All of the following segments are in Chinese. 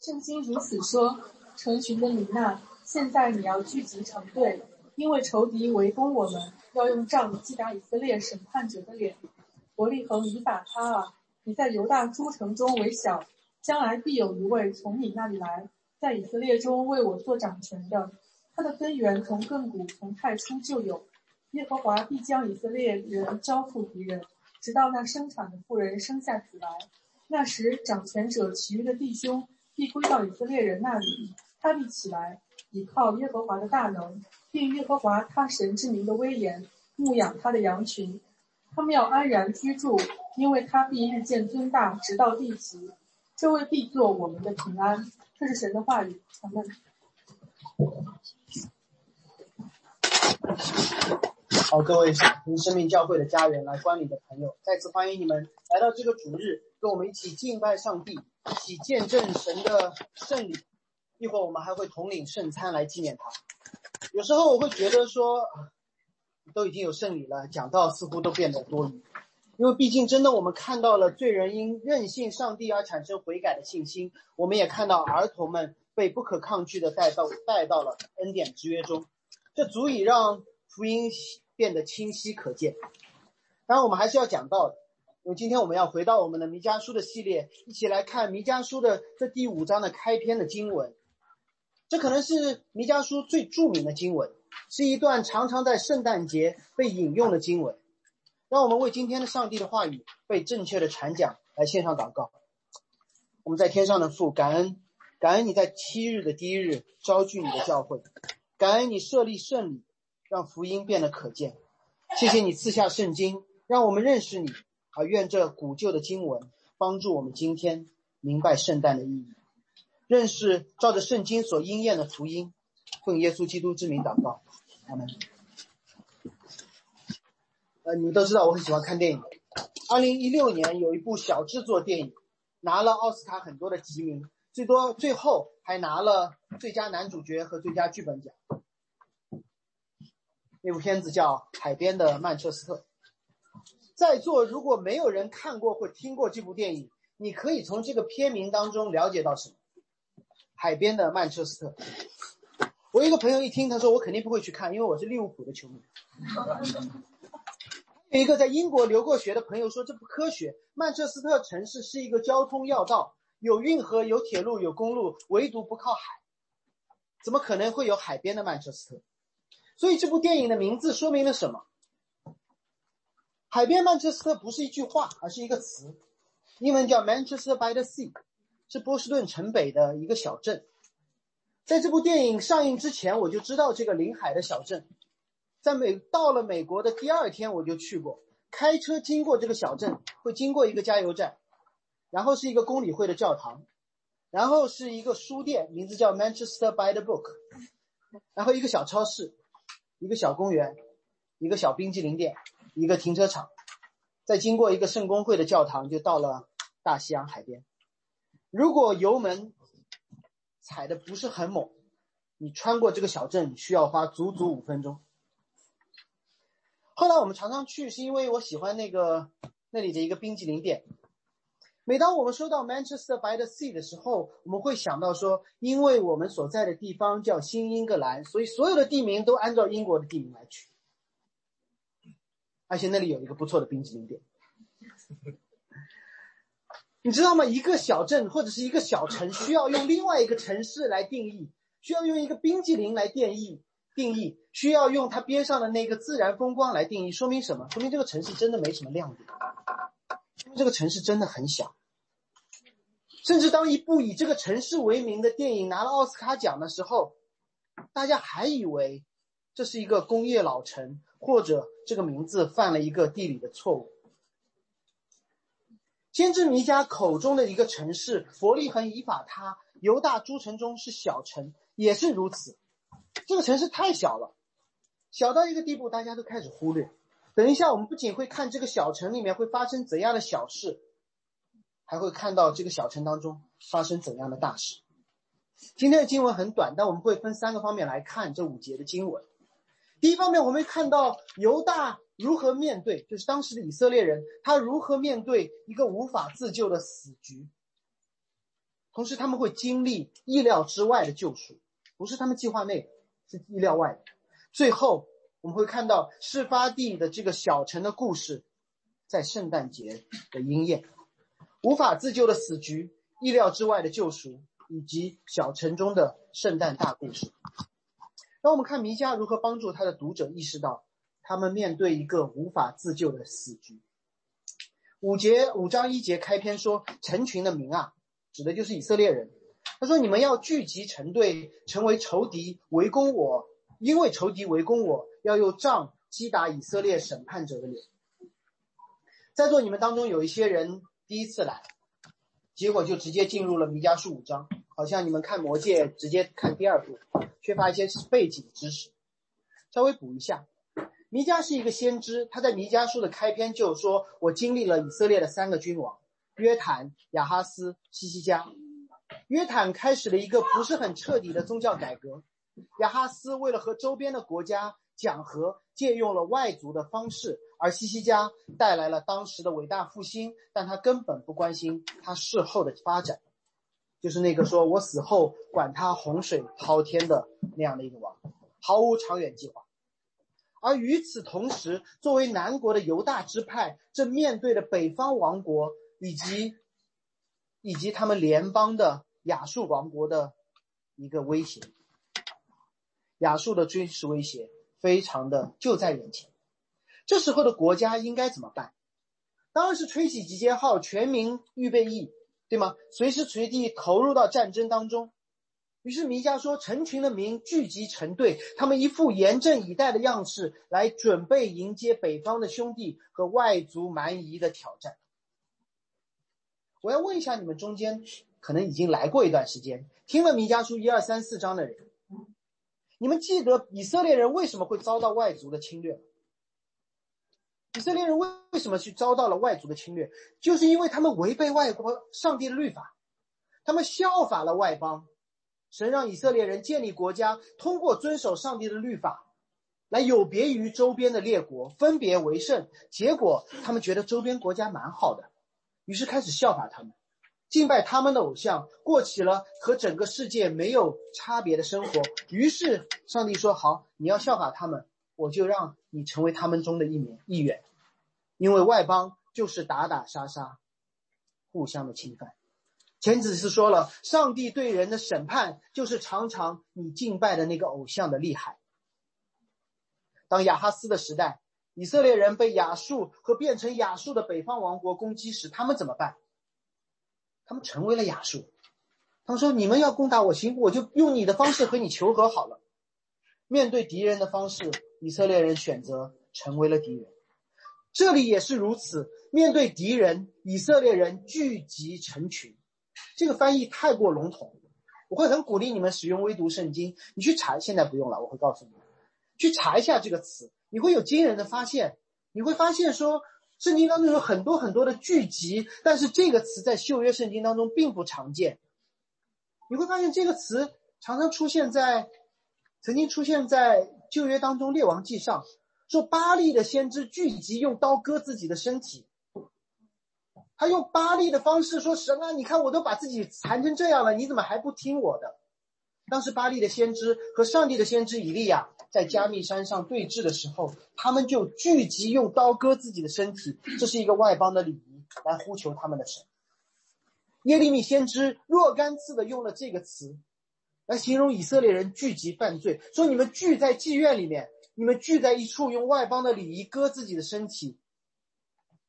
圣经如此说：成群的米娜，现在你要聚集成队，因为仇敌围攻我们，要用杖击打以色列审判者的脸。伯利恒以法他啊，你在犹大诸城中为小，将来必有一位从你那里来，在以色列中为我做掌权的。他的根源从亘古从太初就有。耶和华必将以色列人交付敌人，直到那生产的妇人生下子来。那时掌权者其余的弟兄必归到以色列人那里，他必起来，倚靠耶和华的大能，并耶和华他神之名的威严，牧养他的羊群。他们要安然居住，因为他必日渐尊大，直到地极。这位必做我们的平安。这是神的话语。阿门。好，各位从生命教会的家人来观礼的朋友，再次欢迎你们来到这个主日，跟我们一起敬拜上帝，一起见证神的圣礼。一会儿我们还会统领圣餐来纪念他。有时候我会觉得说，都已经有圣礼了，讲道似乎都变得多余，因为毕竟真的我们看到了罪人因任性上帝而产生悔改的信心，我们也看到儿童们被不可抗拒的带到带到了恩典之约中，这足以让福音。变得清晰可见。当然，我们还是要讲到的，因为今天我们要回到我们的弥迦书的系列，一起来看弥迦书的这第五章的开篇的经文。这可能是弥迦书最著名的经文，是一段常常在圣诞节被引用的经文。让我们为今天的上帝的话语被正确的传讲来献上祷告。我们在天上的父，感恩，感恩你在七日的第一日招聚你的教会，感恩你设立圣礼。让福音变得可见，谢谢你赐下圣经，让我们认识你。愿这古旧的经文帮助我们今天明白圣诞的意义，认识照着圣经所应验的福音。奉耶稣基督之名祷告，阿门。呃，你们都知道我很喜欢看电影。二零一六年有一部小制作电影，拿了奥斯卡很多的提名，最多最后还拿了最佳男主角和最佳剧本奖。那部片子叫《海边的曼彻斯特》。在座如果没有人看过或听过这部电影，你可以从这个片名当中了解到什么？海边的曼彻斯特。我一个朋友一听，他说我肯定不会去看，因为我是利物浦的球迷。有一个在英国留过学的朋友说这不科学。曼彻斯特城市是一个交通要道，有运河、有铁路、有公路，唯独不靠海，怎么可能会有海边的曼彻斯特？所以这部电影的名字说明了什么？海边曼彻斯特不是一句话，而是一个词，英文叫 Manchester by the Sea，是波士顿城北的一个小镇。在这部电影上映之前，我就知道这个临海的小镇。在美到了美国的第二天，我就去过，开车经过这个小镇，会经过一个加油站，然后是一个公理会的教堂，然后是一个书店，名字叫 Manchester by the Book，然后一个小超市。一个小公园，一个小冰激凌店，一个停车场，再经过一个圣公会的教堂，就到了大西洋海边。如果油门踩的不是很猛，你穿过这个小镇需要花足足五分钟。后来我们常常去，是因为我喜欢那个那里的一个冰激凌店。每当我们说到 Manchester by the Sea 的时候，我们会想到说，因为我们所在的地方叫新英格兰，所以所有的地名都按照英国的地名来取。而且那里有一个不错的冰淇淋店，你知道吗？一个小镇或者是一个小城，需要用另外一个城市来定义，需要用一个冰淇淋来定义定义，需要用它边上的那个自然风光来定义，说明什么？说明这个城市真的没什么亮点，说明这个城市真的很小。甚至当一部以这个城市为名的电影拿了奥斯卡奖的时候，大家还以为这是一个工业老城，或者这个名字犯了一个地理的错误。先知弥迦口中的一个城市伯利恒以法他，犹大诸城中是小城，也是如此。这个城市太小了，小到一个地步，大家都开始忽略。等一下，我们不仅会看这个小城里面会发生怎样的小事。还会看到这个小城当中发生怎样的大事。今天的经文很短，但我们会分三个方面来看这五节的经文。第一方面，我们会看到犹大如何面对，就是当时的以色列人，他如何面对一个无法自救的死局。同时他们会经历意料之外的救赎，不是他们计划内，是意料外的。最后我们会看到事发地的这个小城的故事，在圣诞节的应验，无法自救的死局，意料之外的救赎，以及小城中的圣诞大故事。让我们看弥迦如何帮助他的读者意识到，他们面对一个无法自救的死局。五节五章一节开篇说：“成群的民啊，指的就是以色列人。他说：你们要聚集成队，成为仇敌，围攻我。因为仇敌围攻我，要用杖击打以色列审判者的脸。在座你们当中有一些人第一次来，结果就直接进入了弥迦书五章，好像你们看魔戒直接看第二部。”缺乏一些背景知识，稍微补一下。弥迦是一个先知，他在弥迦书的开篇就说：“我经历了以色列的三个君王约坦、亚哈斯、西西加。约坦开始了一个不是很彻底的宗教改革，亚哈斯为了和周边的国家讲和，借用了外族的方式，而西西家带来了当时的伟大复兴，但他根本不关心他事后的发展。”就是那个说我死后管他洪水滔天的那样的一个王，毫无长远计划。而与此同时，作为南国的犹大支派，正面对着北方王国以及以及他们联邦的亚述王国的一个威胁。亚述的军事威胁非常的就在眼前。这时候的国家应该怎么办？当然是吹起集结号，全民预备役。对吗？随时随地投入到战争当中。于是弥迦说：“成群的民聚集成队，他们一副严阵以待的样式，来准备迎接北方的兄弟和外族蛮夷的挑战。”我要问一下你们中间可能已经来过一段时间，听了弥迦书一二三四章的人，你们记得以色列人为什么会遭到外族的侵略？以色列人为为什么去遭到了外族的侵略？就是因为他们违背外国上帝的律法，他们效法了外邦。神让以色列人建立国家，通过遵守上帝的律法，来有别于周边的列国，分别为圣。结果他们觉得周边国家蛮好的，于是开始效法他们，敬拜他们的偶像，过起了和整个世界没有差别的生活。于是上帝说：“好，你要效法他们。”我就让你成为他们中的一名一员，因为外邦就是打打杀杀，互相的侵犯。前几次说了，上帝对人的审判就是常常你敬拜的那个偶像的厉害。当亚哈斯的时代，以色列人被亚述和变成亚述的北方王国攻击时，他们怎么办？他们成为了亚述。他们说：“你们要攻打我，行，我就用你的方式和你求和好了。”面对敌人的方式。以色列人选择成为了敌人，这里也是如此。面对敌人，以色列人聚集成群。这个翻译太过笼统，我会很鼓励你们使用微读圣经。你去查，现在不用了，我会告诉你，去查一下这个词，你会有惊人的发现。你会发现说，圣经当中有很多很多的聚集，但是这个词在旧约圣经当中并不常见。你会发现这个词常常出现在，曾经出现在。旧约当中，《列王记上》说，巴利的先知聚集用刀割自己的身体。他用巴利的方式说：“神啊，你看我都把自己残成这样了，你怎么还不听我的？”当时巴利的先知和上帝的先知以利亚在加密山上对峙的时候，他们就聚集用刀割自己的身体，这是一个外邦的礼仪，来呼求他们的神。耶利米先知若干次的用了这个词。来形容以色列人聚集犯罪，说你们聚在妓院里面，你们聚在一处，用外邦的礼仪割自己的身体，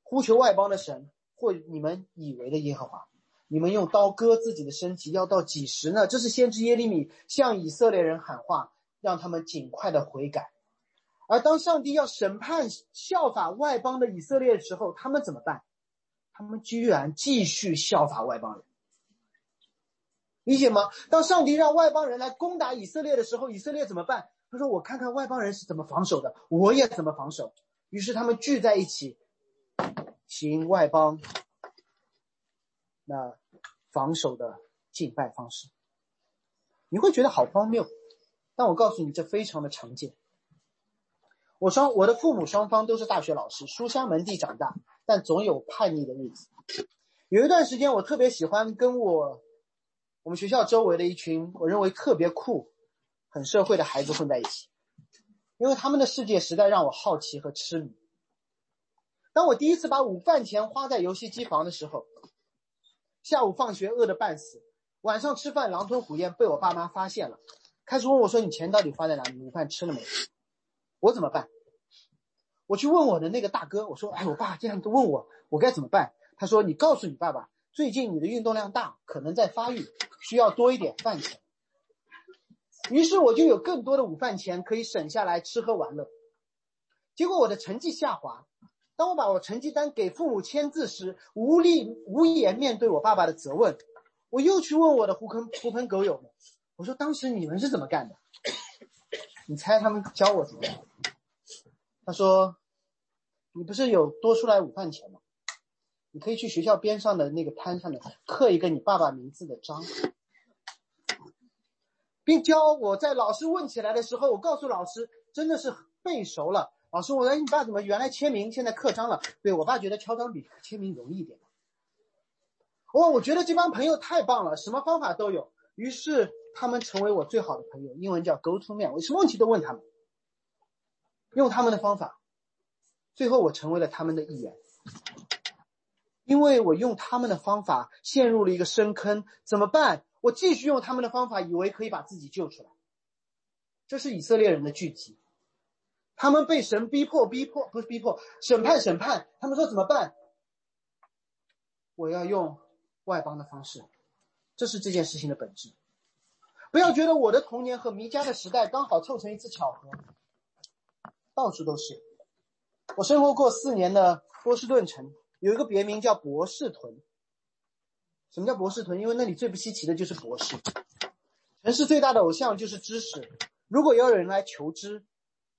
呼求外邦的神或你们以为的耶和华，你们用刀割自己的身体，要到几时呢？这是先知耶利米向以色列人喊话，让他们尽快的悔改。而当上帝要审判效法外邦的以色列的时候，他们怎么办？他们居然继续效法外邦人。理解吗？当上帝让外邦人来攻打以色列的时候，以色列怎么办？他说：“我看看外邦人是怎么防守的，我也怎么防守。”于是他们聚在一起，行外邦那防守的敬拜方式。你会觉得好荒谬，但我告诉你，这非常的常见。我双我的父母双方都是大学老师，书香门第长大，但总有叛逆的日子。有一段时间，我特别喜欢跟我。我们学校周围的一群我认为特别酷、很社会的孩子混在一起，因为他们的世界实在让我好奇和痴迷。当我第一次把午饭钱花在游戏机房的时候，下午放学饿得半死，晚上吃饭狼吞虎咽，被我爸妈发现了，开始问我说：“你钱到底花在哪里？午饭吃了没？”我怎么办？我去问我的那个大哥，我说：“哎，我爸这样都问我，我该怎么办？”他说：“你告诉你爸爸，最近你的运动量大，可能在发育，需要多一点饭钱。”于是我就有更多的午饭钱可以省下来吃喝玩乐。结果我的成绩下滑。当我把我成绩单给父母签字时，无力无言面对我爸爸的责问。我又去问我的狐朋狐朋狗友们，我说：“当时你们是怎么干的？”你猜他们教我怎么样？他说：“你不是有多出来午饭钱吗？你可以去学校边上的那个摊上面刻一个你爸爸名字的章，并教我在老师问起来的时候，我告诉老师真的是背熟了。老师，我说你爸怎么原来签名，现在刻章了？对我爸觉得敲章比签名容易一点。哇，我觉得这帮朋友太棒了，什么方法都有。于是他们成为我最好的朋友，英文叫 Go To Man，我什么问题都问他们，用他们的方法，最后我成为了他们的一员。因为我用他们的方法陷入了一个深坑，怎么办？我继续用他们的方法，以为可以把自己救出来。这是以色列人的聚集，他们被神逼迫，逼迫不是逼迫，审判审判。他们说怎么办？我要用外邦的方式，这是这件事情的本质。不要觉得我的童年和弥迦的时代刚好凑成一次巧合，到处都是。我生活过四年的波士顿城。有一个别名叫博士屯。什么叫博士屯？因为那里最不稀奇的就是博士。城市最大的偶像就是知识。如果要有人来求知，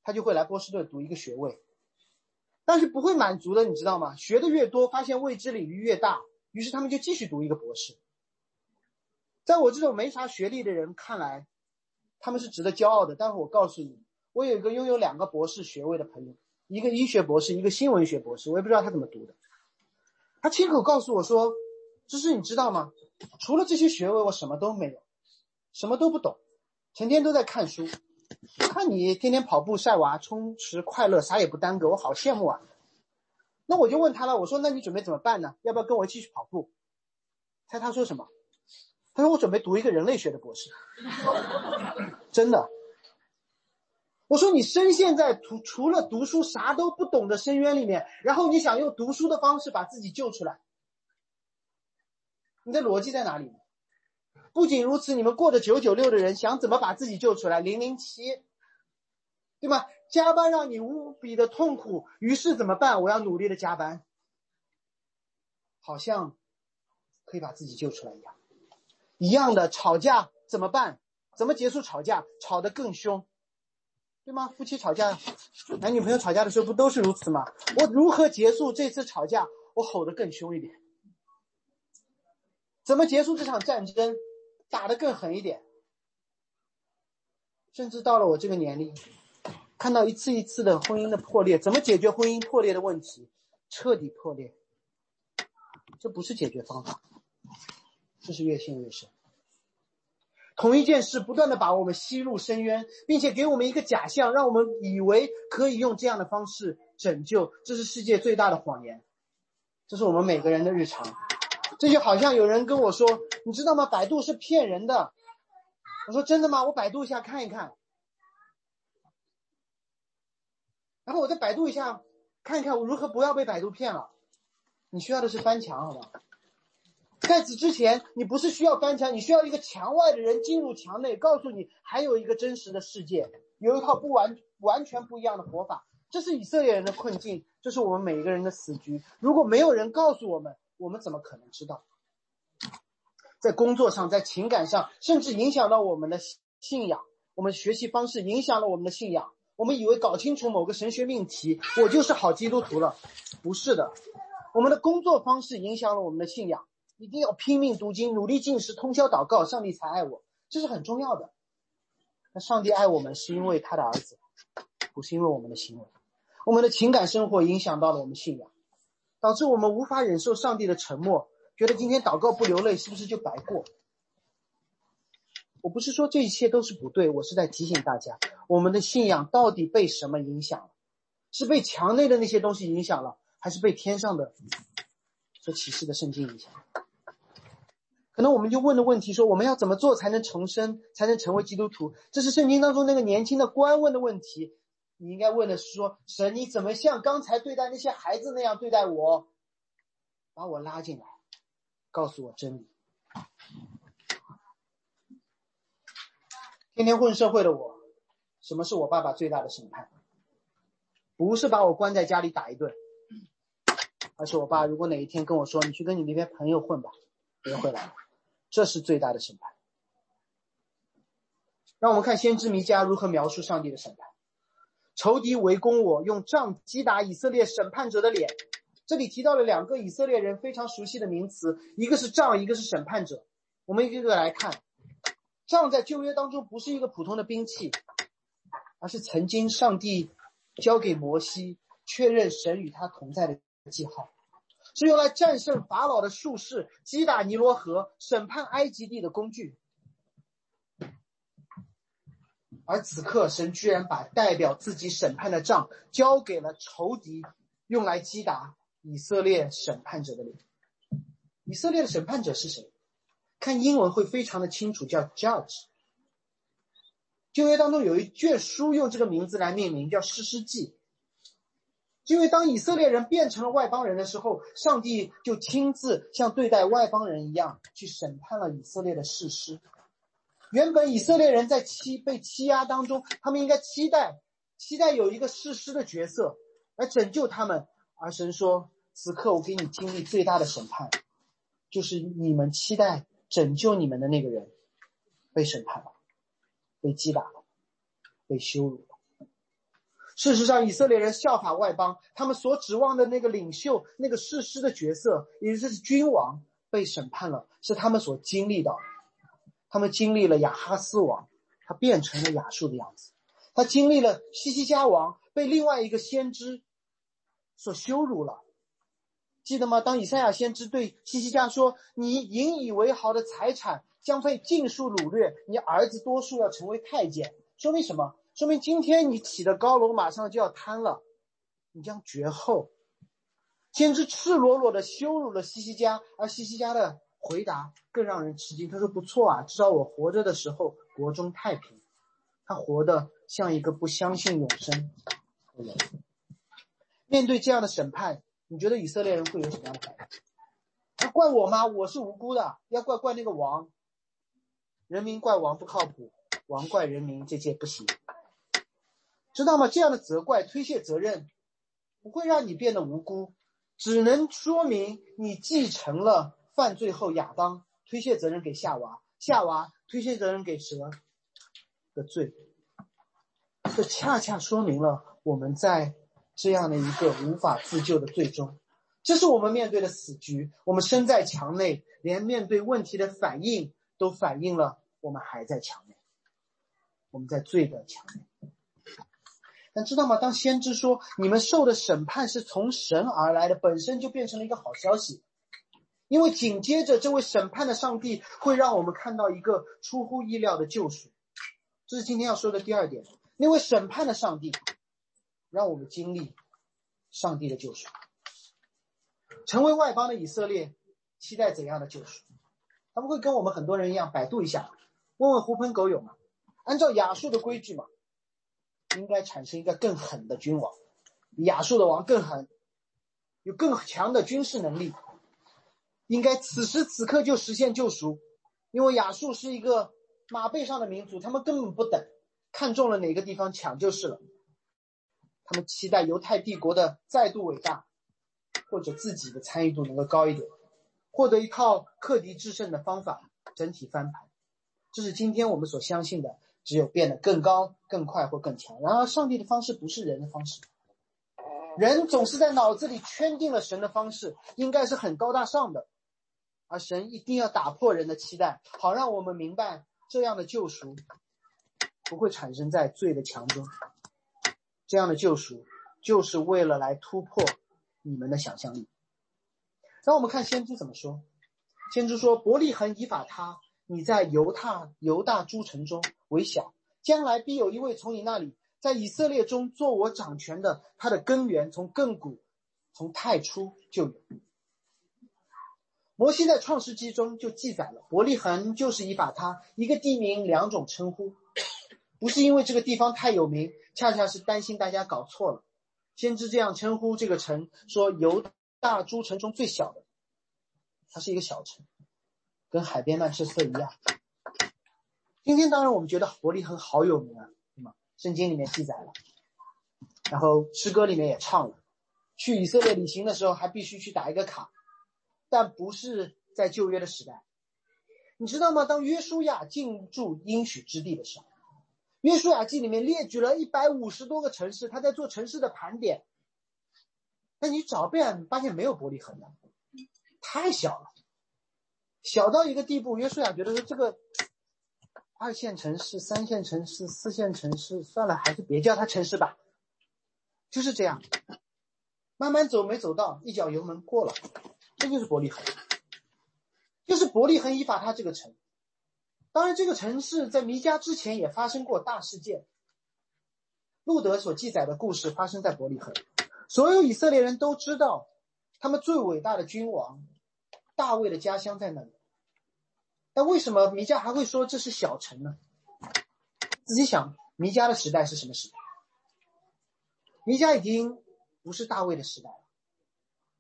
他就会来波士顿读一个学位。但是不会满足的，你知道吗？学的越多，发现未知领域越大，于是他们就继续读一个博士。在我这种没啥学历的人看来，他们是值得骄傲的。但是我告诉你，我有一个拥有两个博士学位的朋友，一个医学博士，一个新闻学博士，我也不知道他怎么读的。他亲口告诉我说：“芝芝，你知道吗？除了这些学位，我什么都没有，什么都不懂，成天都在看书。看你天天跑步、晒娃、充实快乐，啥也不耽搁，我好羡慕啊。”那我就问他了，我说：“那你准备怎么办呢？要不要跟我继续跑步？”猜他说什么？他说：“我准备读一个人类学的博士。”真的。我说你深陷在除除了读书啥都不懂的深渊里面，然后你想用读书的方式把自己救出来，你的逻辑在哪里？不仅如此，你们过着九九六的人想怎么把自己救出来？零零七，对吗？加班让你无比的痛苦，于是怎么办？我要努力的加班，好像可以把自己救出来一样。一样的吵架怎么办？怎么结束吵架？吵得更凶。对吗？夫妻吵架，男女朋友吵架的时候不都是如此吗？我如何结束这次吵架？我吼得更凶一点。怎么结束这场战争？打得更狠一点。甚至到了我这个年龄，看到一次一次的婚姻的破裂，怎么解决婚姻破裂的问题？彻底破裂。这不是解决方法，这是越陷越深。同一件事不断的把我们吸入深渊，并且给我们一个假象，让我们以为可以用这样的方式拯救。这是世界最大的谎言，这是我们每个人的日常。这就好像有人跟我说：“你知道吗？百度是骗人的。”我说：“真的吗？我百度一下看一看。”然后我再百度一下，看一看我如何不要被百度骗了。你需要的是翻墙，好吧？在此之前，你不是需要翻墙，你需要一个墙外的人进入墙内，告诉你还有一个真实的世界，有一套不完完全不一样的活法。这是以色列人的困境，这是我们每一个人的死局。如果没有人告诉我们，我们怎么可能知道？在工作上，在情感上，甚至影响到我们的信仰，我们学习方式影响了我们的信仰。我们以为搞清楚某个神学命题，我就是好基督徒了，不是的。我们的工作方式影响了我们的信仰。一定要拼命读经，努力进食，通宵祷告，上帝才爱我，这是很重要的。那上帝爱我们是因为他的儿子，不是因为我们的行为。我们的情感生活影响到了我们信仰，导致我们无法忍受上帝的沉默，觉得今天祷告不流泪是不是就白过？我不是说这一切都是不对，我是在提醒大家，我们的信仰到底被什么影响了？是被墙内的那些东西影响了，还是被天上的所启示的圣经影响？可能我们就问的问题说，我们要怎么做才能重生，才能成为基督徒？这是圣经当中那个年轻的官问的问题。你应该问的是说，神你怎么像刚才对待那些孩子那样对待我，把我拉进来，告诉我真理。天天混社会的我，什么是我爸爸最大的审判？不是把我关在家里打一顿，而是我爸如果哪一天跟我说：“你去跟你那边朋友混吧，别回来了。”这是最大的审判。让我们看先知弥迦如何描述上帝的审判：仇敌围攻我，用杖击打以色列审判者的脸。这里提到了两个以色列人非常熟悉的名词，一个是杖，一个是审判者。我们一个个来看。杖在旧约当中不是一个普通的兵器，而是曾经上帝交给摩西确认神与他同在的记号。是用来战胜法老的术士、击打尼罗河、审判埃及地的工具，而此刻神居然把代表自己审判的杖交给了仇敌，用来击打以色列审判者的脸。以色列的审判者是谁？看英文会非常的清楚，叫 Judge。旧约当中有一卷书用这个名字来命名，叫《诗诗记》。因为当以色列人变成了外邦人的时候，上帝就亲自像对待外邦人一样去审判了以色列的事实。原本以色列人在欺被欺压当中，他们应该期待期待有一个事师的角色来拯救他们，而神说：“此刻我给你经历最大的审判，就是你们期待拯救你们的那个人被审判了，被击打了，被羞辱了。”事实上，以色列人效法外邦，他们所指望的那个领袖、那个士师的角色，也就是君王，被审判了，是他们所经历的。他们经历了亚哈斯王，他变成了亚述的样子；他经历了西西家王，被另外一个先知所羞辱了。记得吗？当以赛亚先知对西西家说：“你引以为豪的财产将被尽数掳掠，你儿子多数要成为太监。”说明什么？说明今天你起的高楼马上就要坍了，你将绝后。先知赤裸裸的羞辱了西西家，而西西家的回答更让人吃惊。他说：“不错啊，至少我活着的时候国中太平。”他活得像一个不相信永生的人。面对这样的审判，你觉得以色列人会有什么样的反应？他怪我吗？我是无辜的，要怪怪那个王。人民怪王不靠谱，王怪人民，这届不行。知道吗？这样的责怪、推卸责任，不会让你变得无辜，只能说明你继承了犯罪后亚当推卸责任给夏娃，夏娃推卸责任给蛇的罪。这恰恰说明了我们在这样的一个无法自救的最终，这是我们面对的死局。我们身在墙内，连面对问题的反应都反映了我们还在墙内，我们在罪的墙内。但知道吗？当先知说你们受的审判是从神而来的，本身就变成了一个好消息，因为紧接着这位审判的上帝会让我们看到一个出乎意料的救赎。这是今天要说的第二点。那位审判的上帝，让我们经历上帝的救赎。成为外邦的以色列，期待怎样的救赎？他们会跟我们很多人一样，百度一下，问问狐朋狗友嘛，按照亚述的规矩嘛。应该产生一个更狠的君王，比亚述的王更狠，有更强的军事能力，应该此时此刻就实现救赎，因为亚述是一个马背上的民族，他们根本不等，看中了哪个地方抢就是了。他们期待犹太帝国的再度伟大，或者自己的参与度能够高一点，获得一套克敌制胜的方法，整体翻盘。这是今天我们所相信的。只有变得更高、更快或更强。然而，上帝的方式不是人的方式。人总是在脑子里圈定了神的方式，应该是很高大上的，而神一定要打破人的期待，好让我们明白这样的救赎不会产生在罪的墙中。这样的救赎就是为了来突破你们的想象力。让我们看先知怎么说。先知说：“伯利恒以法他。”你在犹大犹大诸城中为小，将来必有一位从你那里，在以色列中做我掌权的，他的根源从亘古，从太初就有。摩西在创世纪中就记载了伯利恒就是以把他一个地名两种称呼，不是因为这个地方太有名，恰恰是担心大家搞错了。先知这样称呼这个城，说犹大诸城中最小的，它是一个小城，跟海边曼彻斯特一样。今天当然我们觉得伯利恒好有名啊，对吗？圣经里面记载了，然后诗歌里面也唱了，去以色列旅行的时候还必须去打一个卡。但不是在旧约的时代，你知道吗？当约书亚进驻应许之地的时候，约书亚记里面列举了一百五十多个城市，他在做城市的盘点。那你找遍发现没有伯利恒的，太小了，小到一个地步。约书亚觉得说这个二线城市、三线城市、四线城市，算了，还是别叫它城市吧。就是这样，慢慢走没走到，一脚油门过了。这就是伯利恒，就是伯利恒伊法他这个城。当然，这个城市在弥迦之前也发生过大事件。路德所记载的故事发生在伯利恒，所有以色列人都知道，他们最伟大的君王大卫的家乡在哪里。但为什么弥迦还会说这是小城呢？仔细想，弥迦的时代是什么时代？弥迦已经不是大卫的时代了。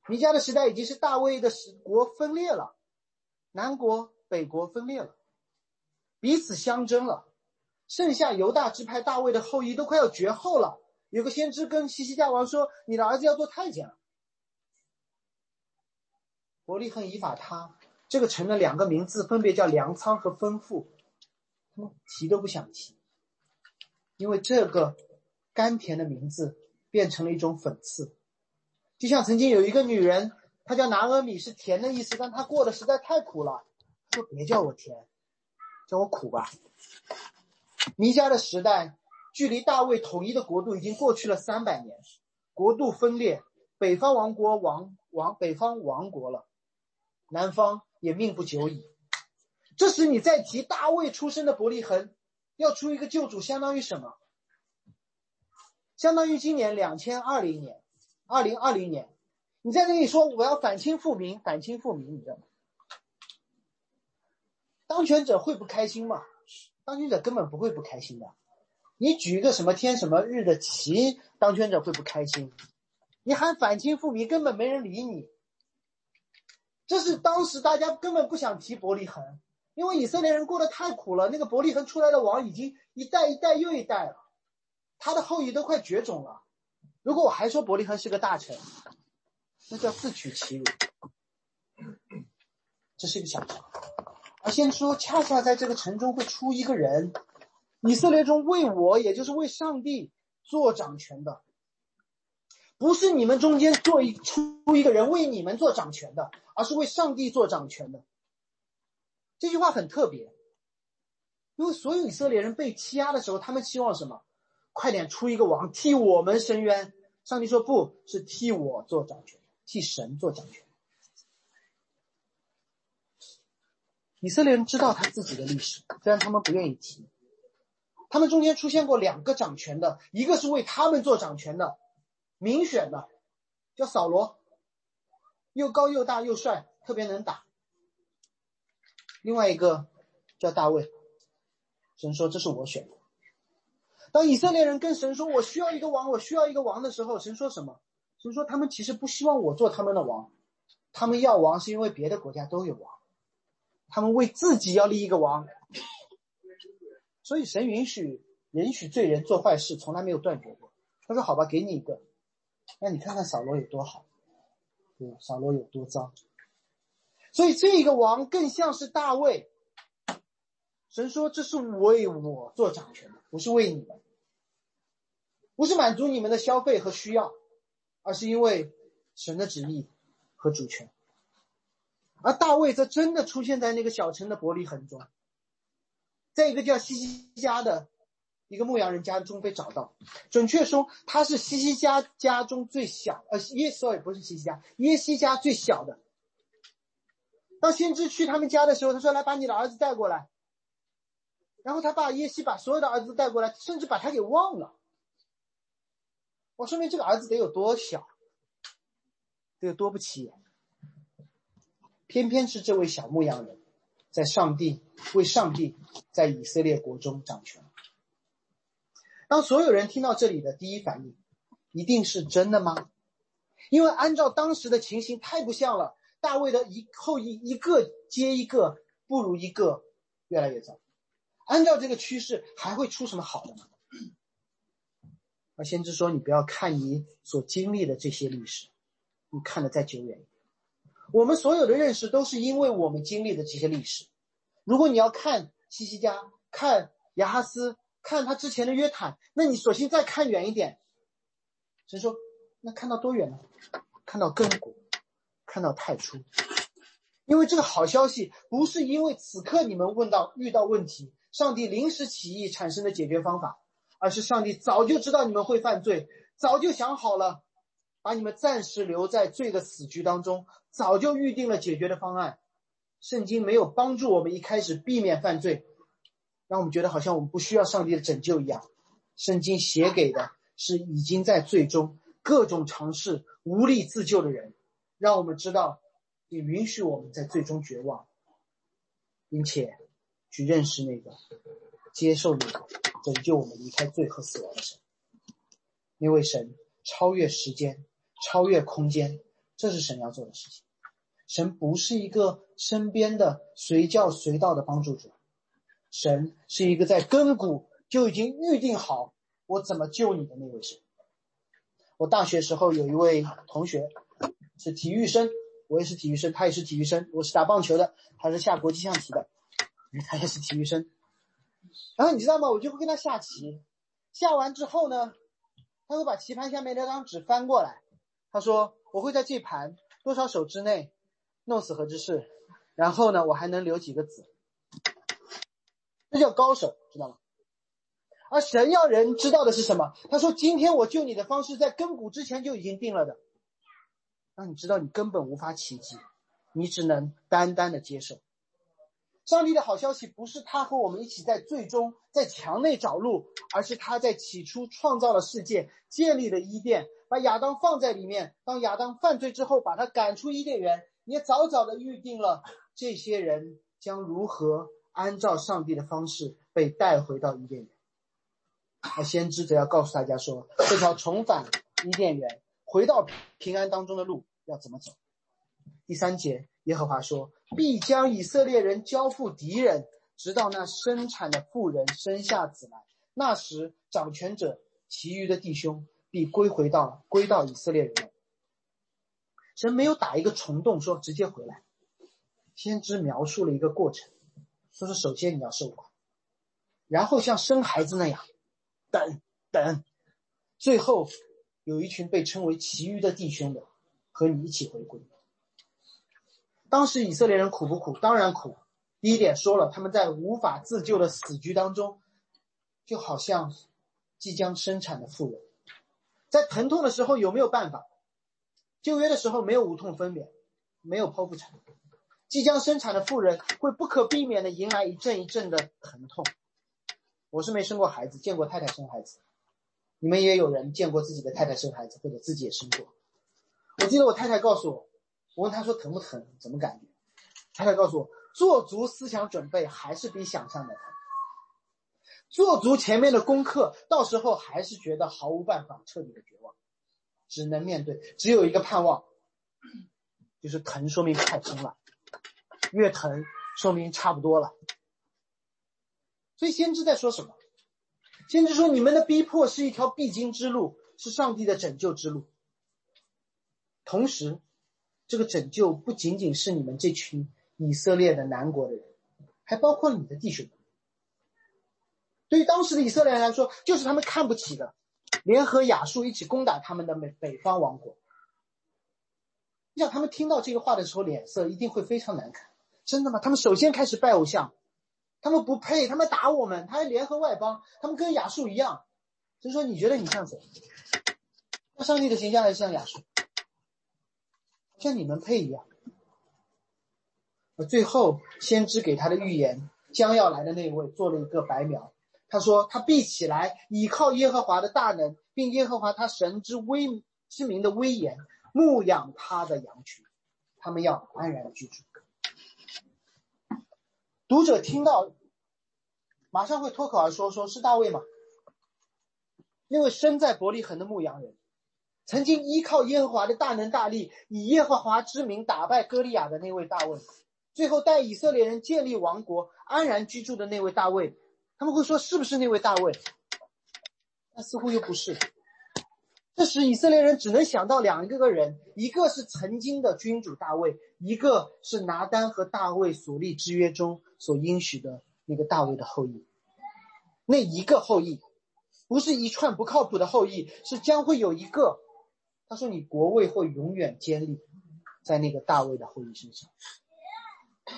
弥迦的时代已经是大卫的时国分裂了，南国北国分裂了，彼此相争了，剩下犹大支派大卫的后裔都快要绝后了。有个先知跟西西家王说：“你的儿子要做太监了。”伯利恒以法他这个城的两个名字分别叫粮仓和丰富，他们提都不想提，因为这个甘甜的名字变成了一种讽刺。就像曾经有一个女人，她叫拿阿米，是甜的意思，但她过得实在太苦了，说别叫我甜，叫我苦吧。弥迦的时代，距离大卫统一的国度已经过去了三百年，国度分裂，北方王国亡亡，北方亡国了，南方也命不久矣。这时你再提大卫出生的伯利恒，要出一个救主，相当于什么？相当于今年两千二零年。二零二零年，你在这里说我要反清复明，反清复明，你知道吗？当权者会不开心吗？当权者根本不会不开心的。你举一个什么天什么日的旗，当权者会不开心？你喊反清复明，根本没人理你。这是当时大家根本不想提伯利恒，因为以色列人过得太苦了。那个伯利恒出来的王已经一代一代又一代了，他的后裔都快绝种了。如果我还说伯利恒是个大臣，那叫自取其辱。这是一个小城，而先说恰恰在这个城中会出一个人，以色列中为我，也就是为上帝做掌权的，不是你们中间做一出一个人为你们做掌权的，而是为上帝做掌权的。这句话很特别，因为所有以色列人被欺压的时候，他们希望什么？快点出一个王替我们伸冤！上帝说不是替我做掌权，替神做掌权。以色列人知道他自己的历史，虽然他们不愿意提。他们中间出现过两个掌权的，一个是为他们做掌权的，民选的，叫扫罗，又高又大又帅，特别能打。另外一个叫大卫，神说这是我选的。当以色列人跟神说“我需要一个王，我需要一个王”的时候，神说什么？神说他们其实不希望我做他们的王，他们要王是因为别的国家都有王，他们为自己要立一个王。所以神允许允许罪人做坏事，从来没有断绝过。他说：“好吧，给你一个。”那你看看扫罗有多好，对扫罗有多脏。所以这个王更像是大卫。神说：“这是为我做掌权的，不是为你们，不是满足你们的消费和需要，而是因为神的旨意和主权。”而大卫则真的出现在那个小城的伯利恒中，在一个叫西西家的一个牧羊人家中被找到。准确说，他是西西家家中最小，呃，耶稣也不是西西家，耶西家最小的。当先知去他们家的时候，他说：“来，把你的儿子带过来。”然后他把耶西把所有的儿子带过来，甚至把他给忘了。我说明这个儿子得有多小，得有多不起眼。偏偏是这位小牧羊人，在上帝为上帝在以色列国中掌权。当所有人听到这里的第一反应，一定是真的吗？因为按照当时的情形，太不像了。大卫的一后裔一个接一个，不如一个，越来越糟。按照这个趋势，还会出什么好的吗？而先知说：“你不要看你所经历的这些历史，你看的再久远一点。我们所有的认识都是因为我们经历的这些历史。如果你要看西西家，看亚哈斯，看他之前的约坦，那你索性再看远一点。神说：那看到多远呢？看到亘古，看到太初。因为这个好消息不是因为此刻你们问到遇到问题。”上帝临时起意产生的解决方法，而是上帝早就知道你们会犯罪，早就想好了，把你们暂时留在罪的死局当中，早就预定了解决的方案。圣经没有帮助我们一开始避免犯罪，让我们觉得好像我们不需要上帝的拯救一样。圣经写给的是已经在最终各种尝试无力自救的人，让我们知道，也允许我们在最终绝望，并且。去认识那个接受那个拯救我们离开罪和死亡的神，那位神超越时间，超越空间，这是神要做的事情。神不是一个身边的随叫随到的帮助者，神是一个在根骨就已经预定好我怎么救你的那位神。我大学时候有一位同学是体育生，我也是体育生，他也是体育生。我是打棒球的，他是下国际象棋的。他也是体育生，然后你知道吗？我就会跟他下棋，下完之后呢，他会把棋盘下面那张纸翻过来，他说我会在这盘多少手之内弄死何之士，然后呢，我还能留几个子，这叫高手，知道吗？而神要人知道的是什么？他说今天我救你的方式在根骨之前就已经定了的，让你知道你根本无法奇迹，你只能单单的接受。上帝的好消息不是他和我们一起在最终在墙内找路，而是他在起初创造了世界，建立了伊甸，把亚当放在里面。当亚当犯罪之后，把他赶出伊甸园，也早早的预定了这些人将如何按照上帝的方式被带回到伊甸园。那先知则要告诉大家说，这条重返伊甸园、回到平安当中的路要怎么走。第三节。耶和华说：“必将以色列人交付敌人，直到那生产的妇人生下子来。那时，掌权者其余的弟兄必归回到归到以色列人。”神没有打一个虫洞，说直接回来。先知描述了一个过程，说是首先你要受苦，然后像生孩子那样等等，最后有一群被称为其余的弟兄的和你一起回归。当时以色列人苦不苦？当然苦。第一点说了，他们在无法自救的死局当中，就好像即将生产的妇人，在疼痛的时候有没有办法？旧约的时候没有无痛分娩，没有剖腹产，即将生产的妇人会不可避免的迎来一阵一阵的疼痛。我是没生过孩子，见过太太生孩子，你们也有人见过自己的太太生孩子，或者自己也生过。我记得我太太告诉我。我问她说疼不疼？怎么感觉？太太告诉我，做足思想准备还是比想象的疼。做足前面的功课，到时候还是觉得毫无办法，彻底的绝望，只能面对，只有一个盼望，就是疼，说明太深了，越疼说明差不多了。所以先知在说什么？先知说你们的逼迫是一条必经之路，是上帝的拯救之路，同时。这个拯救不仅仅是你们这群以色列的南国的人，还包括你的弟兄。对于当时的以色列人来说，就是他们看不起的，联合亚述一起攻打他们的北北方王国。你想，他们听到这个话的时候，脸色一定会非常难看。真的吗？他们首先开始拜偶像，他们不配，他们打我们，他还联合外邦，他们跟亚述一样。就说你觉得你像谁？那上帝的形象还是像亚述？像你们配一样，最后，先知给他的预言将要来的那位做了一个白描。他说：“他必起来，倚靠耶和华的大能，并耶和华他神之威之名的威严，牧养他的羊群，他们要安然居住。”读者听到，马上会脱口而说：“说是大卫吗？那位身在伯利恒的牧羊人，曾经依靠耶和华的大能大力，以耶和华之名打败歌利亚的那位大卫，最后带以色列人建立王国、安然居住的那位大卫。”他们会说：“是不是那位大卫？”那似乎又不是。这时，以色列人只能想到两个个人：一个是曾经的君主大卫，一个是拿单和大卫所立之约中所应许的那个大卫的后裔。那一个后裔，不是一串不靠谱的后裔，是将会有一个。他说：“你国位会永远坚立在那个大卫的后裔身上，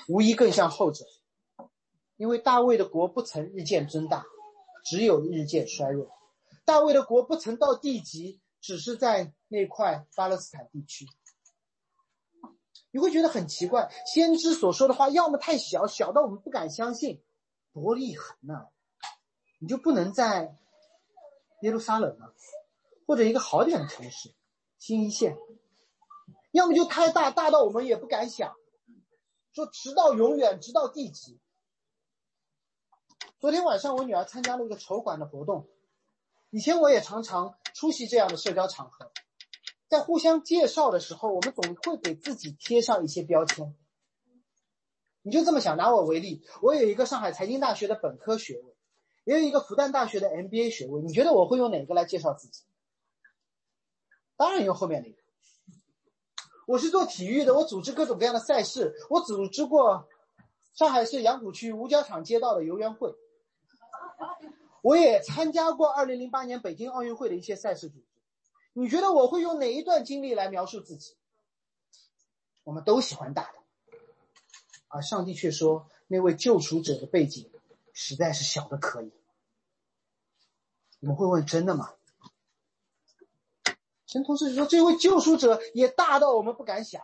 无疑更像后者。”因为大卫的国不曾日渐增大，只有日渐衰弱。大卫的国不曾到地极，只是在那块巴勒斯坦地区。你会觉得很奇怪，先知所说的话要么太小，小到我们不敢相信，伯利恒呢，你就不能在耶路撒冷吗？或者一个好点的城市，新一线？要么就太大，大到我们也不敢想，说直到永远，直到地极。昨天晚上，我女儿参加了一个筹款的活动。以前我也常常出席这样的社交场合，在互相介绍的时候，我们总会给自己贴上一些标签。你就这么想，拿我为例，我有一个上海财经大学的本科学位，也有一个复旦大学的 MBA 学位。你觉得我会用哪个来介绍自己？当然用后面那个。我是做体育的，我组织各种各样的赛事，我组织过上海市杨浦区五角场街道的游园会。我也参加过2008年北京奥运会的一些赛事组织。你觉得我会用哪一段经历来描述自己？我们都喜欢大的，而上帝却说那位救赎者的背景实在是小的可以。你们会问真的吗？神同志说这位救赎者也大到我们不敢想。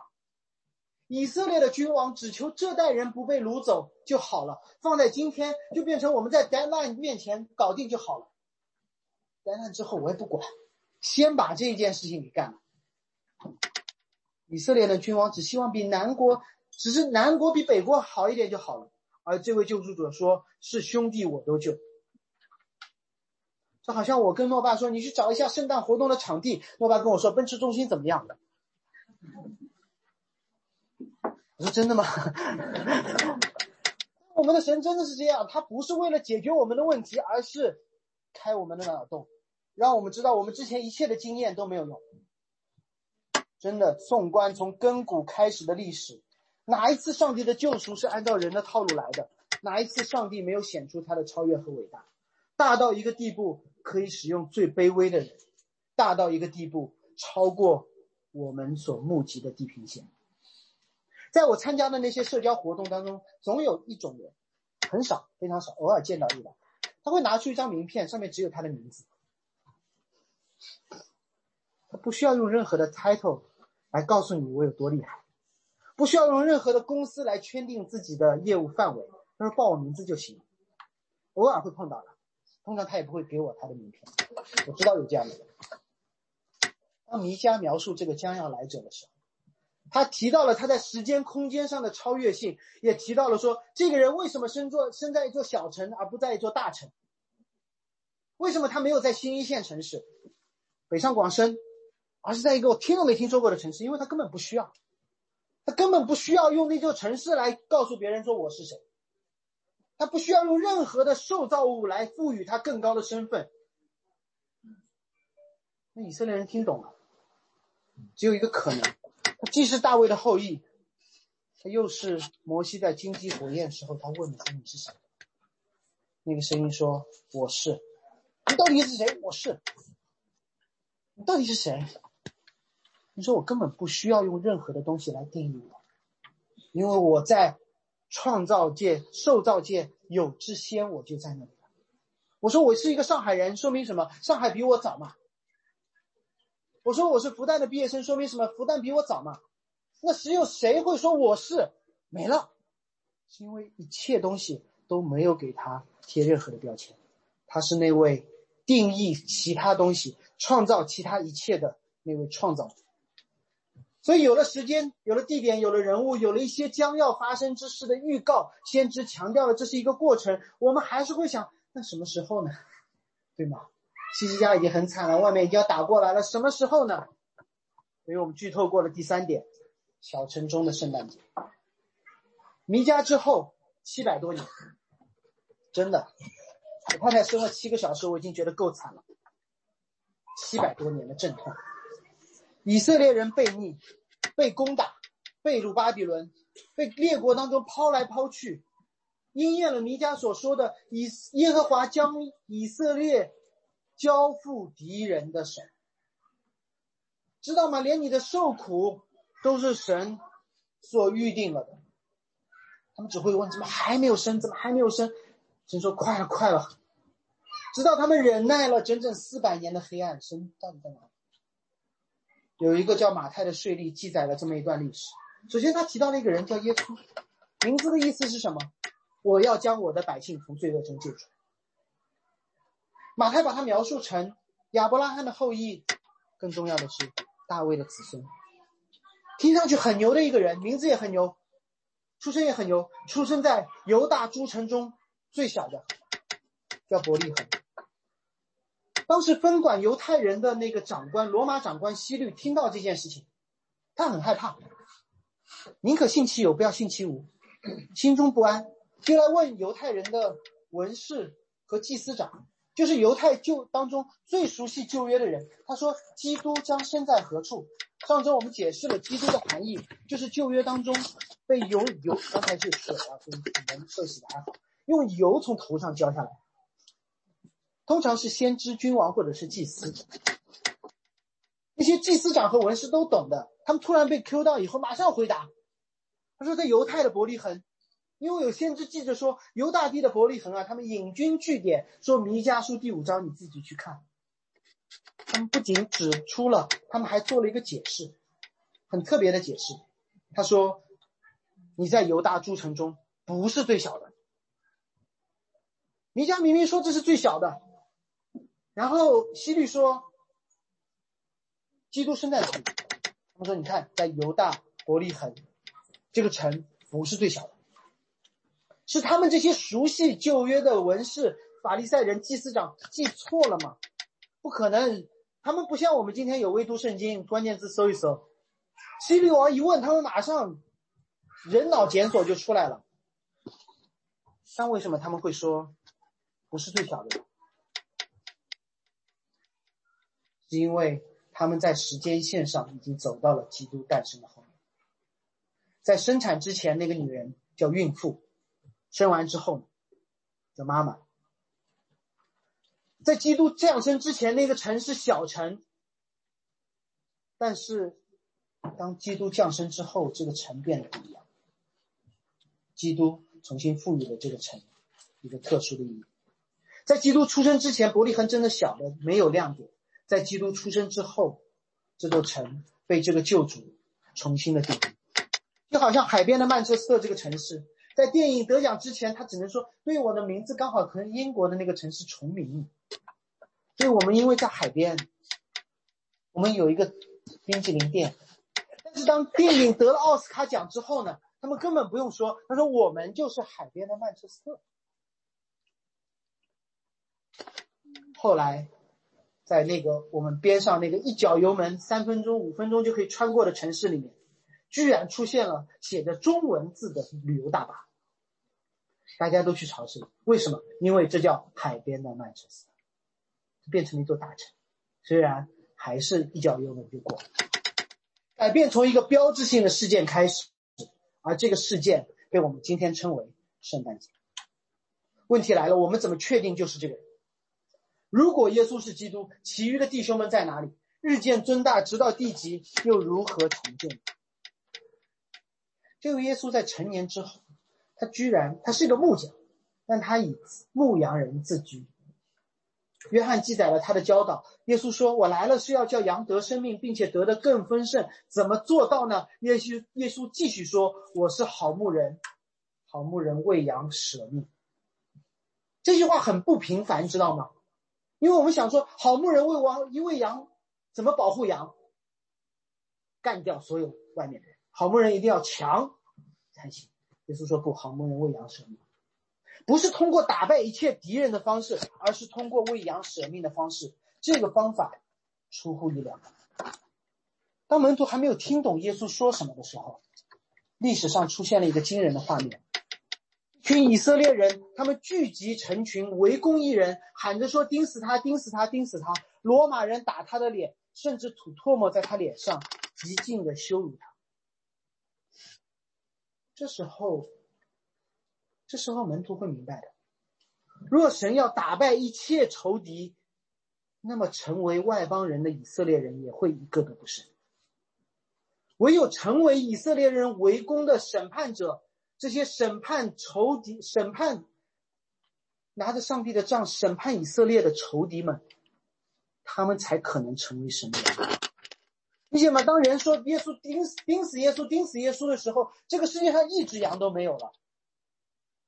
以色列的君王只求这代人不被掳走就好了，放在今天就变成我们在 deadline 面前搞定就好了。deadline 之后我也不管，先把这一件事情给干了。以色列的君王只希望比南国，只是南国比北国好一点就好了。而这位救助者说是兄弟我都救。就好像我跟诺爸说你去找一下圣诞活动的场地，诺爸跟我说奔驰中心怎么样？的我说真的吗？我们的神真的是这样，他不是为了解决我们的问题，而是开我们的脑洞，让我们知道我们之前一切的经验都没有用。真的，纵观从根古开始的历史，哪一次上帝的救赎是按照人的套路来的？哪一次上帝没有显出他的超越和伟大？大到一个地步可以使用最卑微的人，大到一个地步超过我们所目及的地平线。在我参加的那些社交活动当中，总有一种人，很少，非常少，偶尔见到一两，他会拿出一张名片，上面只有他的名字，他不需要用任何的 title 来告诉你我有多厉害，不需要用任何的公司来圈定自己的业务范围，他说报我名字就行，偶尔会碰到的，通常他也不会给我他的名片，我知道有这样的人。当弥迦描述这个将要来者的时候。他提到了他在时间空间上的超越性，也提到了说这个人为什么生做生在一座小城而不在一座大城？为什么他没有在新一线城市北上广深，而是在一个我听都没听说过的城市？因为他根本不需要，他根本不需要用那座城市来告诉别人说我是谁，他不需要用任何的受造物来赋予他更高的身份。那以色列人听懂了，只有一个可能。他既是大卫的后裔，他又是摩西在荆棘火焰时候，他问的说：“你是谁？”那个声音说：“我是。”你到底是谁？我是。你到底是谁？你说我根本不需要用任何的东西来定义我，因为我在创造界、受造界有之先，我就在那里。我说我是一个上海人，说明什么？上海比我早嘛。我说我是复旦的毕业生，说明什么？复旦比我早嘛？那只有谁会说我是？没了，是因为一切东西都没有给他贴任何的标签，他是那位定义其他东西、创造其他一切的那位创造。所以有了时间，有了地点，有了人物，有了一些将要发生之事的预告，先知强调了这是一个过程，我们还是会想，那什么时候呢？对吗？西西家已经很惨了，外面已经要打过来了，什么时候呢？所以我们剧透过了第三点，小城中的圣诞节。弥迦之后七百多年，真的，我太太生了七个小时，我已经觉得够惨了。七百多年的阵痛。以色列人被逆，被攻打，被掳巴比伦，被列国当中抛来抛去，应验了弥迦所说的：“以耶和华将以色列交付敌人的手。”知道吗？连你的受苦都是神所预定了的。他们只会问：怎么还没有生？怎么还没有生？神说：快了，快了。直到他们忍耐了整整四百年的黑暗，神到底在哪里？有一个叫马太的税吏记载了这么一段历史。首先，他提到了一个人叫耶稣，名字的意思是什么？我要将我的百姓从罪恶中救出来。马太把他描述成亚伯拉罕的后裔，更重要的是大卫的子孙。听上去很牛的一个人，名字也很牛，出身也很牛，出生在犹大诸城中最小的，叫伯利恒。当时分管犹太人的那个长官，罗马长官希律，听到这件事情，他很害怕，宁可信其有，不要信其无，心中不安，就来问犹太人的文士和祭司长，就是犹太旧当中最熟悉旧约的人。他说：“基督将生在何处？”上周我们解释了基督的含义，就是旧约当中被油油，刚才是水啊，所以你们受洗的还好，用油从头上浇下来。通常是先知、君王或者是祭司，那些祭司长和文士都懂的。他们突然被 Q 到以后，马上回答。他说：“在犹太的伯利恒，因为有先知记者说，犹大地的伯利恒啊，他们引军据点，说弥迦书第五章，你自己去看。他们不仅指出了，他们还做了一个解释，很特别的解释。他说：你在犹大诸城中不是最小的，弥迦明明说这是最小的。”然后希律说：“基督生在哪里？”他们说：“你看，在犹大伯利恒这个城不是最小的，是他们这些熟悉旧约的文士、法利赛人、祭司长记错了吗？不可能，他们不像我们今天有微读圣经，关键字搜一搜，希律王一问，他们马上人脑检索就出来了。但为什么他们会说不是最小的？”是因为他们在时间线上已经走到了基督诞生的后面，在生产之前，那个女人叫孕妇，生完之后的妈妈。在基督降生之前，那个城是小城，但是当基督降生之后，这个城变得不一样。基督重新赋予了这个城一个特殊的意义。在基督出生之前，伯利恒真的小的没有亮点。在基督出生之后，这座城被这个救主重新的定义，就好像海边的曼彻斯特这个城市，在电影得奖之前，他只能说对我的名字刚好和英国的那个城市重名。所以我们因为在海边，我们有一个冰淇淋店，但是当电影得了奥斯卡奖之后呢，他们根本不用说，他说我们就是海边的曼彻斯特。后来。在那个我们边上那个一脚油门三分钟五分钟就可以穿过的城市里面，居然出现了写着中文字的旅游大巴，大家都去朝圣，为什么？因为这叫海边的曼彻斯特，变成了一座大城，虽然还是一脚油门就过了。改变从一个标志性的事件开始，而这个事件被我们今天称为圣诞节。问题来了，我们怎么确定就是这个？如果耶稣是基督，其余的弟兄们在哪里？日渐增大，直到地极，又如何重建？这位耶稣在成年之后，他居然他是一个木匠，但他以牧羊人自居。约翰记载了他的教导。耶稣说：“我来了是要叫羊得生命，并且得的更丰盛。怎么做到呢？”耶稣耶稣继续说：“我是好牧人，好牧人为羊舍命。这句话很不平凡，知道吗？因为我们想说，好牧人为王一喂羊，怎么保护羊？干掉所有外面的人，好牧人一定要强才行。耶稣说不，好牧人为羊舍命，不是通过打败一切敌人的方式，而是通过为羊舍命的方式。这个方法出乎意料。当门徒还没有听懂耶稣说什么的时候，历史上出现了一个惊人的画面。群以色列人，他们聚集成群围攻一人，喊着说：“钉死他，钉死他，钉死他！”罗马人打他的脸，甚至吐唾沫在他脸上，极尽的羞辱他。这时候，这时候门徒会明白的：若神要打败一切仇敌，那么成为外邦人的以色列人也会一个都不剩。唯有成为以色列人围攻的审判者。这些审判仇敌、审判拿着上帝的杖审判以色列的仇敌们，他们才可能成为神的。理解吗？当人说耶稣钉死、钉死耶稣、钉死耶稣的时候，这个世界上一只羊都没有了。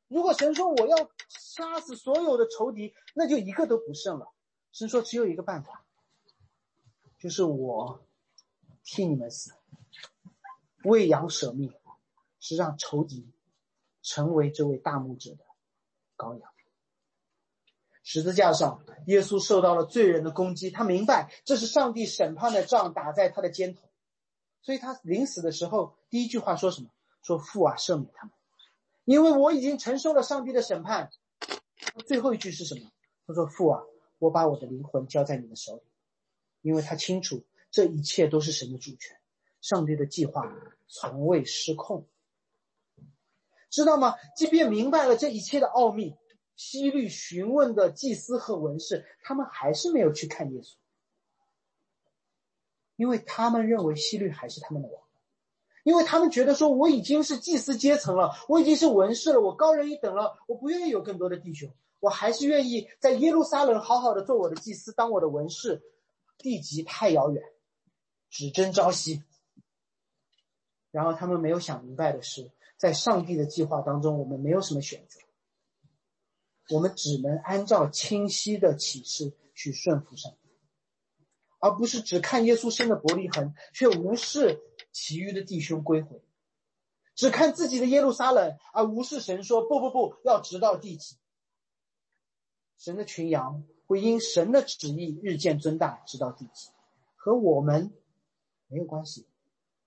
如果神说我要杀死所有的仇敌，那就一个都不剩了。神说只有一个办法，就是我替你们死，为羊舍命，是让仇敌。成为这位大牧者的羔羊。十字架上，耶稣受到了罪人的攻击，他明白这是上帝审判的杖打在他的肩头，所以他临死的时候第一句话说什么？说父啊，赦免他们，因为我已经承受了上帝的审判。最后一句是什么？他说父啊，我把我的灵魂交在你的手里，因为他清楚这一切都是神的主权，上帝的计划从未失控。知道吗？即便明白了这一切的奥秘，希律询问的祭司和文士，他们还是没有去看耶稣，因为他们认为希律还是他们的王，因为他们觉得说我已经是祭司阶层了，我已经是文士了，我高人一等了，我不愿意有更多的弟兄，我还是愿意在耶路撒冷好好的做我的祭司，当我的文士，地级太遥远，只争朝夕。然后他们没有想明白的是。在上帝的计划当中，我们没有什么选择，我们只能按照清晰的启示去顺服上帝，而不是只看耶稣生的伯利恒，却无视其余的弟兄归回；只看自己的耶路撒冷，而无视神说不不不要直到地极。神的群羊会因神的旨意日渐增大，直到地极，和我们没有关系。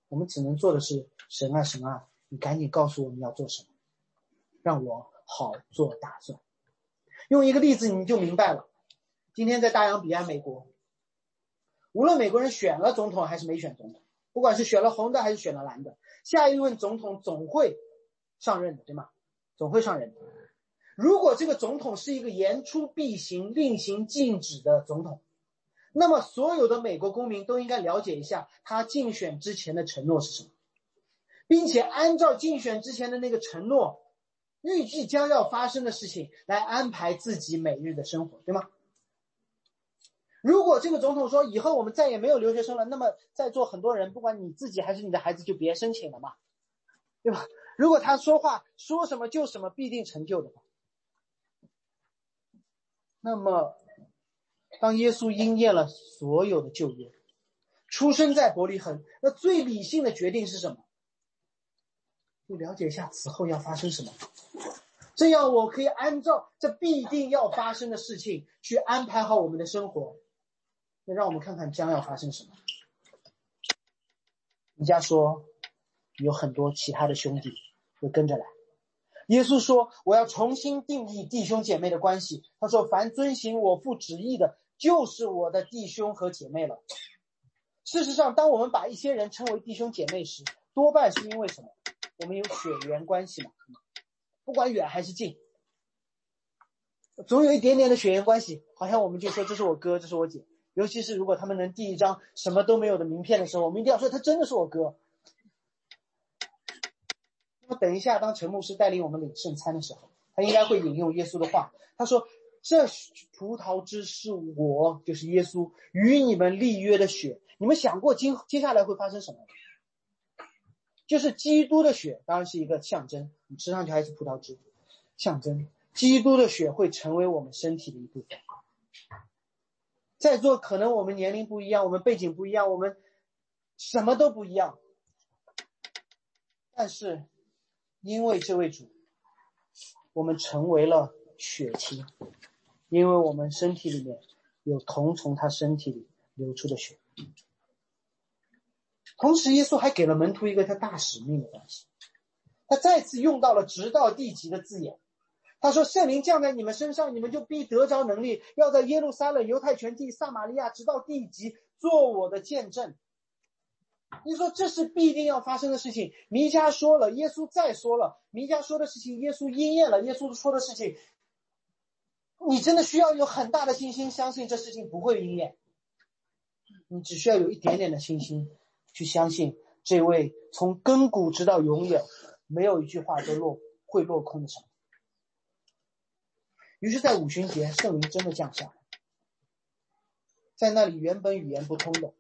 我们只能做的是神啊神啊。你赶紧告诉我们要做什么，让我好做打算。用一个例子你就明白了。今天在大洋彼岸美国，无论美国人选了总统还是没选总统，不管是选了红的还是选了蓝的，下一任总统总会上任的，对吗？总会上任的。如果这个总统是一个言出必行、令行禁止的总统，那么所有的美国公民都应该了解一下他竞选之前的承诺是什么。并且按照竞选之前的那个承诺，预计将要发生的事情来安排自己每日的生活，对吗？如果这个总统说以后我们再也没有留学生了，那么在座很多人，不管你自己还是你的孩子，就别申请了嘛，对吧？如果他说话说什么就什么，必定成就的话，那么当耶稣应验了所有的旧约，出生在伯利恒，那最理性的决定是什么？就了解一下此后要发生什么，这样我可以按照这必定要发生的事情去安排好我们的生活。那让我们看看将要发生什么。人家说有很多其他的兄弟会跟着来。耶稣说：“我要重新定义弟兄姐妹的关系。”他说：“凡遵行我父旨意的，就是我的弟兄和姐妹了。”事实上，当我们把一些人称为弟兄姐妹时，多半是因为什么？我们有血缘关系嘛？不管远还是近，总有一点点的血缘关系。好像我们就说这是我哥，这是我姐。尤其是如果他们能递一张什么都没有的名片的时候，我们一定要说他真的是我哥。那么等一下，当陈牧师带领我们领圣餐的时候，他应该会引用耶稣的话。他说：“这葡萄汁是我，就是耶稣与你们立约的血。你们想过今接下来会发生什么？”就是基督的血，当然是一个象征，你吃上去还是葡萄汁，象征基督的血会成为我们身体的一部分。在座可能我们年龄不一样，我们背景不一样，我们什么都不一样，但是因为这位主，我们成为了血亲，因为我们身体里面有同从他身体里流出的血。同时，耶稣还给了门徒一个他大使命的东西，他再次用到了“直到地极”的字眼。他说：“圣灵降在你们身上，你们就必得着能力，要在耶路撒冷、犹太全地、撒玛利亚，直到地极，做我的见证。”你说这是必定要发生的事情。弥迦说了，耶稣再说了，弥迦说的事情，耶稣应验了。耶稣说的事情，你真的需要有很大的信心，相信这事情不会应验。你只需要有一点点的信心。去相信这位从亘古直到永远，没有一句话都落会落空的神。于是，在五旬节，圣灵真的降下，在那里原本语言不通的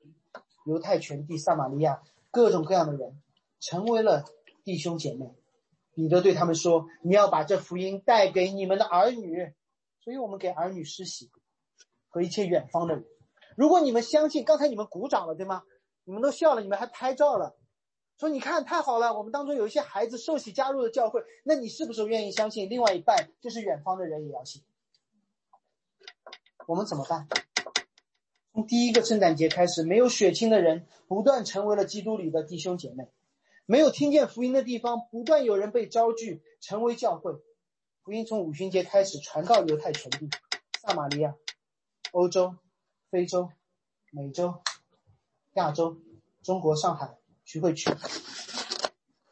犹太全地、撒玛利亚各种各样的人，成为了弟兄姐妹。彼得对他们说：“你要把这福音带给你们的儿女。”所以，我们给儿女施洗和一切远方的人。如果你们相信，刚才你们鼓掌了，对吗？你们都笑了，你们还拍照了，说你看太好了，我们当中有一些孩子受洗加入了教会，那你是不是愿意相信另外一半就是远方的人也要信？我们怎么办？从第一个圣诞节开始，没有血亲的人不断成为了基督里的弟兄姐妹，没有听见福音的地方不断有人被招聚成为教会，福音从五旬节开始传到犹太全地、撒玛利亚、欧洲、非洲、美洲。亚洲、中国、上海徐汇区，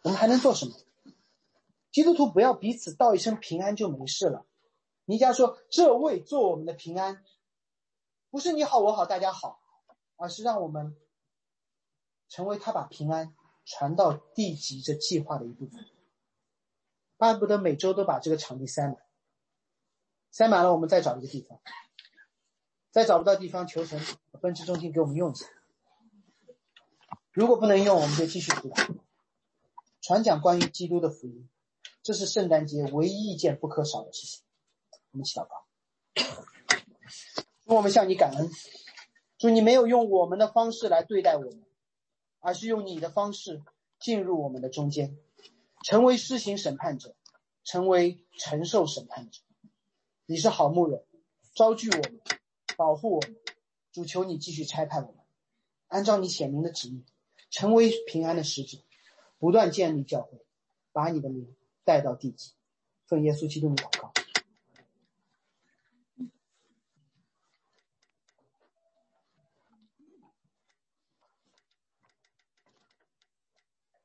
我们还能做什么？基督徒不要彼此道一声平安就没事了。尼家说：“这位做我们的平安，不是你好我好大家好，而是让我们成为他把平安传到地级这计划的一部分。巴不得每周都把这个场地塞满，塞满了我们再找一个地方，再找不到地方，求神分支中心给我们用一下。”如果不能用，我们就继续读，传讲关于基督的福音，这是圣诞节唯一一件不可少的事情。我们祈祷告，我们向你感恩，祝你没有用我们的方式来对待我们，而是用你的方式进入我们的中间，成为施行审判者，成为承受审判者。你是好牧人，招聚我们，保护我们。主求你继续差派我们，按照你显明的旨意。成为平安的使者，不断建立教会，把你的名带到地极。奉耶稣基督的祷告。